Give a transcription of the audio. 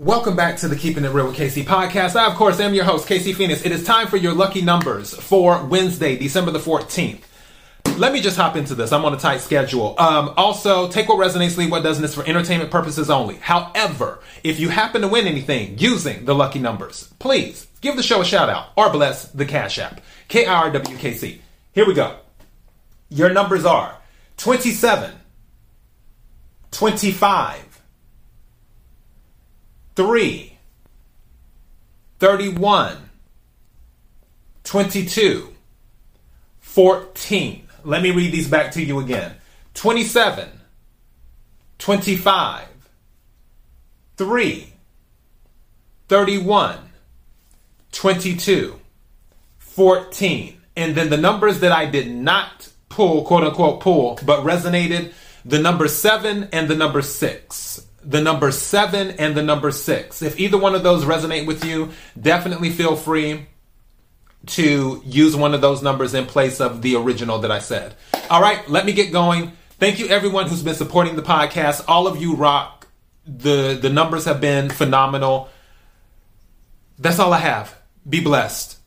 Welcome back to the Keeping It Real with KC podcast. I, of course, am your host, KC Phoenix. It is time for your lucky numbers for Wednesday, December the 14th. Let me just hop into this. I'm on a tight schedule. Um, also, take what resonates, leave what doesn't. It's for entertainment purposes only. However, if you happen to win anything using the lucky numbers, please give the show a shout out or bless the Cash App. K I R W K C. Here we go. Your numbers are 27, 25, 3, 31, 22, 14. Let me read these back to you again 27, 25, 3, 31, 22, 14. And then the numbers that I did not pull, quote unquote, pull, but resonated the number 7 and the number 6 the number seven and the number six. If either one of those resonate with you, definitely feel free to use one of those numbers in place of the original that I said. All right, let me get going. Thank you everyone who's been supporting the podcast. All of you rock. The the numbers have been phenomenal. That's all I have. Be blessed.